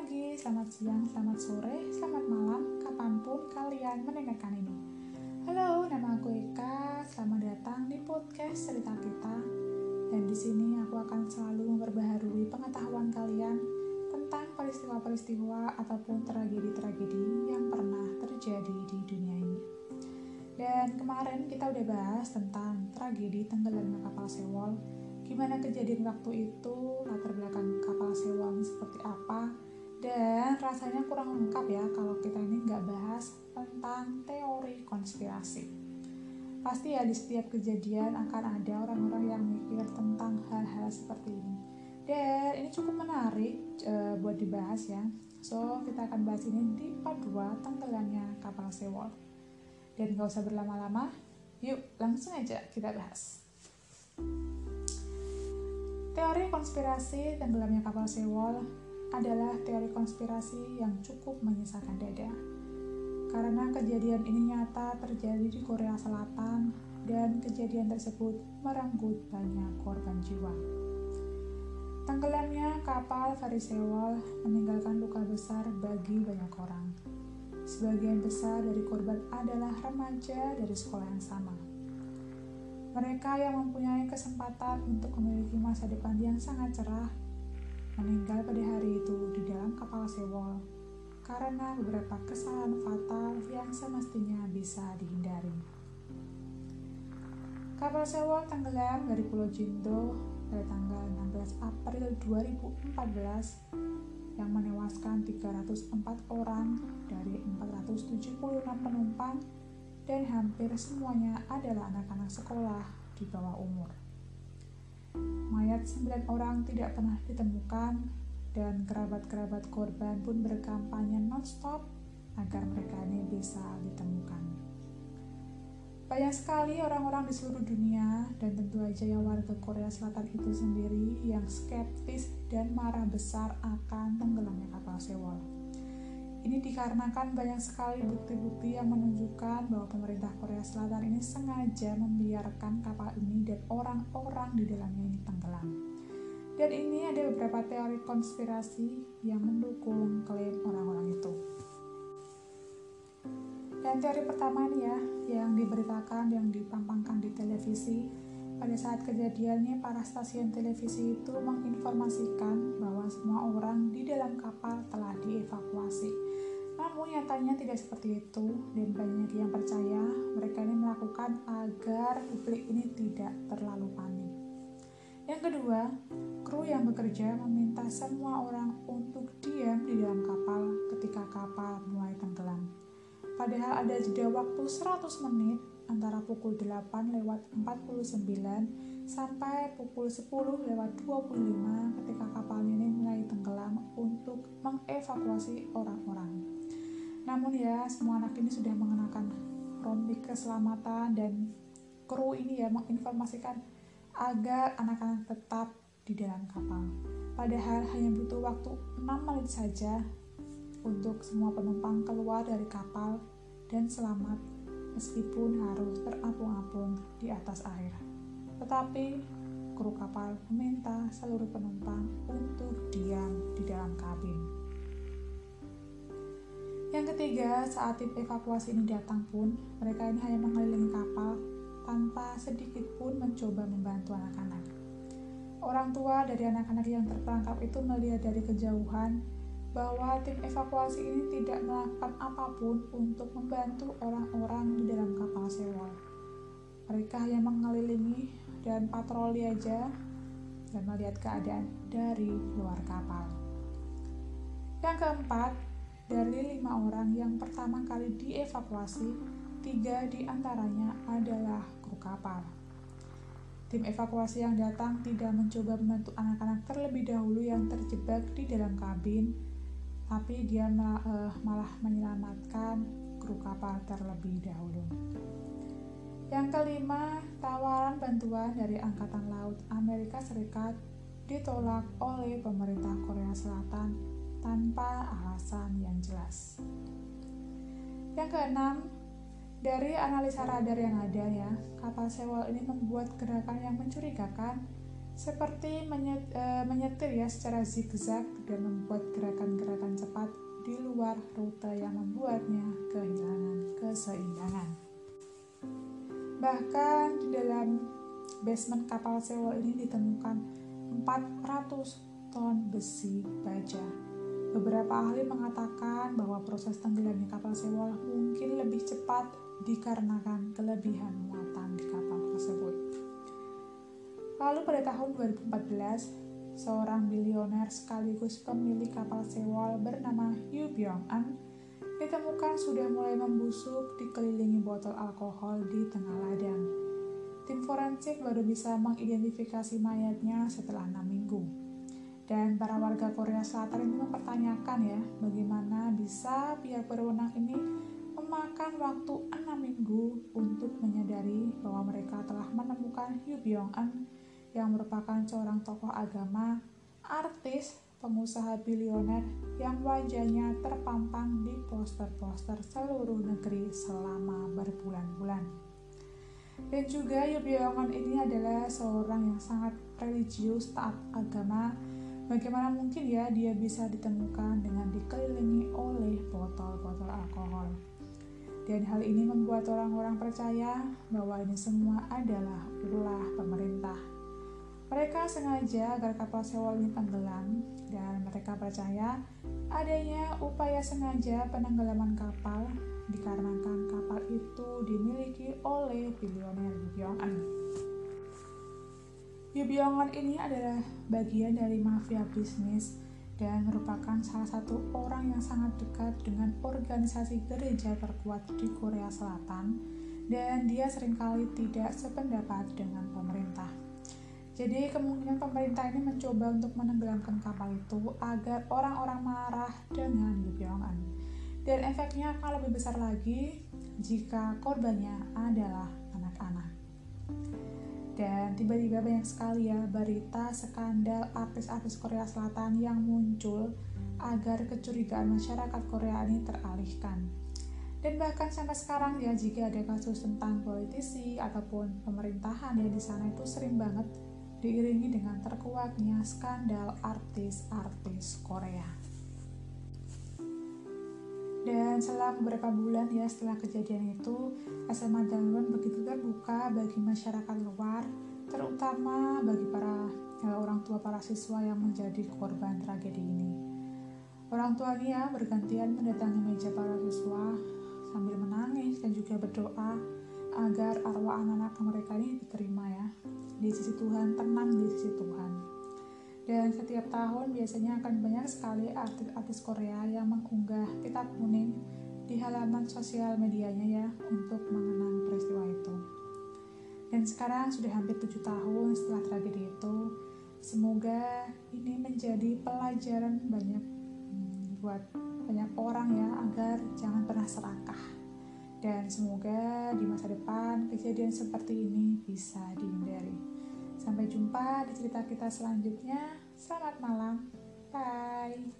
pagi, selamat siang, selamat sore, selamat malam, kapan pun kalian mendengarkan ini. Halo, nama aku Eka. Selamat datang di podcast cerita kita. Dan di sini aku akan selalu memperbaharui pengetahuan kalian tentang peristiwa-peristiwa ataupun tragedi-tragedi yang pernah terjadi di dunia ini. Dan kemarin kita udah bahas tentang tragedi tenggelamnya kapal Sewol gimana kejadian waktu itu, latar belakang kapal sewa seperti apa, dan rasanya kurang lengkap ya kalau kita ini nggak bahas tentang teori konspirasi. Pasti ya di setiap kejadian akan ada orang-orang yang mikir tentang hal-hal seperti ini. Dan ini cukup menarik e, buat dibahas ya. So, kita akan bahas ini di part 2 tenggelamnya kapal Sewol. Dan gak usah berlama-lama, yuk langsung aja kita bahas. Teori konspirasi tenggelamnya kapal Sewol adalah teori konspirasi yang cukup menyisakan dada. Karena kejadian ini nyata terjadi di Korea Selatan dan kejadian tersebut merenggut banyak korban jiwa. Tenggelamnya kapal Feri Sewol meninggalkan luka besar bagi banyak orang. Sebagian besar dari korban adalah remaja dari sekolah yang sama. Mereka yang mempunyai kesempatan untuk memiliki masa depan yang sangat cerah meninggal pada hari itu di dalam kapal sewol karena beberapa kesalahan fatal yang semestinya bisa dihindari. Kapal sewol tenggelam dari Pulau Jindo pada tanggal 16 April 2014 yang menewaskan 304 orang dari 476 penumpang dan hampir semuanya adalah anak-anak sekolah di bawah umur. Mayat sembilan orang tidak pernah ditemukan dan kerabat-kerabat korban pun berkampanye non-stop agar mereka ini bisa ditemukan. Banyak sekali orang-orang di seluruh dunia dan tentu aja ya warga Korea Selatan itu sendiri yang skeptis dan marah besar akan tenggelamnya kapal Sewol. Ini dikarenakan banyak sekali bukti-bukti yang menunjukkan bahwa pemerintah Korea Selatan ini sengaja membiarkan kapal ini dan orang-orang di dalamnya ini tenggelam. Dan ini ada beberapa teori konspirasi yang mendukung klaim orang-orang itu. Dan teori pertama ini ya, yang diberitakan, yang dipampangkan di televisi, pada saat kejadiannya para stasiun televisi itu menginformasikan bahwa semua orang di dalam kapal telah dievakuasi namun nyatanya tidak seperti itu dan banyak yang percaya mereka ini melakukan agar publik ini tidak terlalu panik. Yang kedua, kru yang bekerja meminta semua orang untuk diam di dalam kapal ketika kapal mulai tenggelam. Padahal ada jeda waktu 100 menit antara pukul 8 lewat 49 sampai pukul 10 lewat 25 ketika kapal ini mulai tenggelam untuk mengevakuasi orang-orang. Namun ya, semua anak ini sudah mengenakan rompi keselamatan dan kru ini ya menginformasikan agar anak-anak tetap di dalam kapal. Padahal hanya butuh waktu 6 menit saja untuk semua penumpang keluar dari kapal dan selamat meskipun harus terapung-apung di atas air. Tetapi kru kapal meminta seluruh penumpang untuk diam di dalam kabin. Yang ketiga, saat tim evakuasi ini datang pun, mereka ini hanya mengelilingi kapal tanpa sedikit pun mencoba membantu anak-anak. Orang tua dari anak-anak yang terperangkap itu melihat dari kejauhan bahwa tim evakuasi ini tidak melakukan apa pun untuk membantu orang-orang di dalam kapal sewol. Mereka hanya mengelilingi dan patroli aja dan melihat keadaan dari luar kapal. Yang keempat, dari lima orang yang pertama kali dievakuasi, tiga di antaranya adalah kru kapal. Tim evakuasi yang datang tidak mencoba membantu anak-anak terlebih dahulu yang terjebak di dalam kabin, tapi dia eh, malah menyelamatkan kru kapal terlebih dahulu. Yang kelima, tawaran bantuan dari Angkatan Laut Amerika Serikat ditolak oleh pemerintah Korea Selatan tanpa alasan yang jelas. Yang keenam, dari analisa radar yang ada ya, kapal sewol ini membuat gerakan yang mencurigakan seperti e, menyetir ya secara zigzag dan membuat gerakan-gerakan cepat di luar rute yang membuatnya kehilangan keseimbangan. Bahkan di dalam basement kapal sewol ini ditemukan 400 ton besi baja. Beberapa ahli mengatakan bahwa proses tenggelamnya kapal sewol mungkin lebih cepat dikarenakan kelebihan muatan di kapal tersebut. Lalu pada tahun 2014, seorang bilioner sekaligus pemilik kapal sewol bernama Yu Byung-an ditemukan sudah mulai membusuk dikelilingi botol alkohol di tengah ladang. Tim forensik baru bisa mengidentifikasi mayatnya setelah enam minggu. Dan para warga Korea Selatan ini mempertanyakan ya, bagaimana bisa pihak berwenang ini memakan waktu enam minggu untuk menyadari bahwa mereka telah menemukan Yu Byung-an yang merupakan seorang tokoh agama, artis, pengusaha bilioner yang wajahnya terpampang di poster-poster seluruh negeri selama berbulan-bulan. Dan juga Yubiongon ini adalah seorang yang sangat religius, taat agama. Bagaimana mungkin ya dia bisa ditemukan dengan dikelilingi oleh botol-botol alkohol. Dan hal ini membuat orang-orang percaya bahwa ini semua adalah ulah pemerintah mereka sengaja agar kapal sewol ini tenggelam dan mereka percaya adanya upaya sengaja penenggelaman kapal dikarenakan kapal itu dimiliki oleh bilioner Byong-an. Byong-an ini adalah bagian dari mafia bisnis dan merupakan salah satu orang yang sangat dekat dengan organisasi gereja terkuat di Korea Selatan dan dia sering kali tidak sependapat dengan pemerintah. Jadi kemungkinan pemerintah ini mencoba untuk menenggelamkan kapal itu agar orang-orang marah dengan Yubyeongan. Dan efeknya akan lebih besar lagi jika korbannya adalah anak-anak. Dan tiba-tiba banyak sekali ya berita skandal artis-artis Korea Selatan yang muncul agar kecurigaan masyarakat Korea ini teralihkan. Dan bahkan sampai sekarang ya jika ada kasus tentang politisi ataupun pemerintahan ya di sana itu sering banget diiringi dengan terkuaknya skandal artis-artis Korea. Dan setelah beberapa bulan ya setelah kejadian itu, SMA Dalwon begitu terbuka bagi masyarakat luar, terutama bagi para ya, orang tua para siswa yang menjadi korban tragedi ini. Orang tua ya bergantian mendatangi meja para siswa sambil menangis dan juga berdoa agar arwah anak-anak mereka ini diterima ya di sisi Tuhan, tenang di sisi Tuhan. Dan setiap tahun biasanya akan banyak sekali artis-artis Korea yang mengunggah pita kuning di halaman sosial medianya ya untuk mengenang peristiwa itu. Dan sekarang sudah hampir tujuh tahun setelah tragedi itu, semoga ini menjadi pelajaran banyak hmm, buat banyak orang ya agar jangan pernah serakah. Dan semoga di masa depan kejadian seperti ini bisa dihindari. Sampai jumpa di cerita kita selanjutnya. Selamat malam. Bye.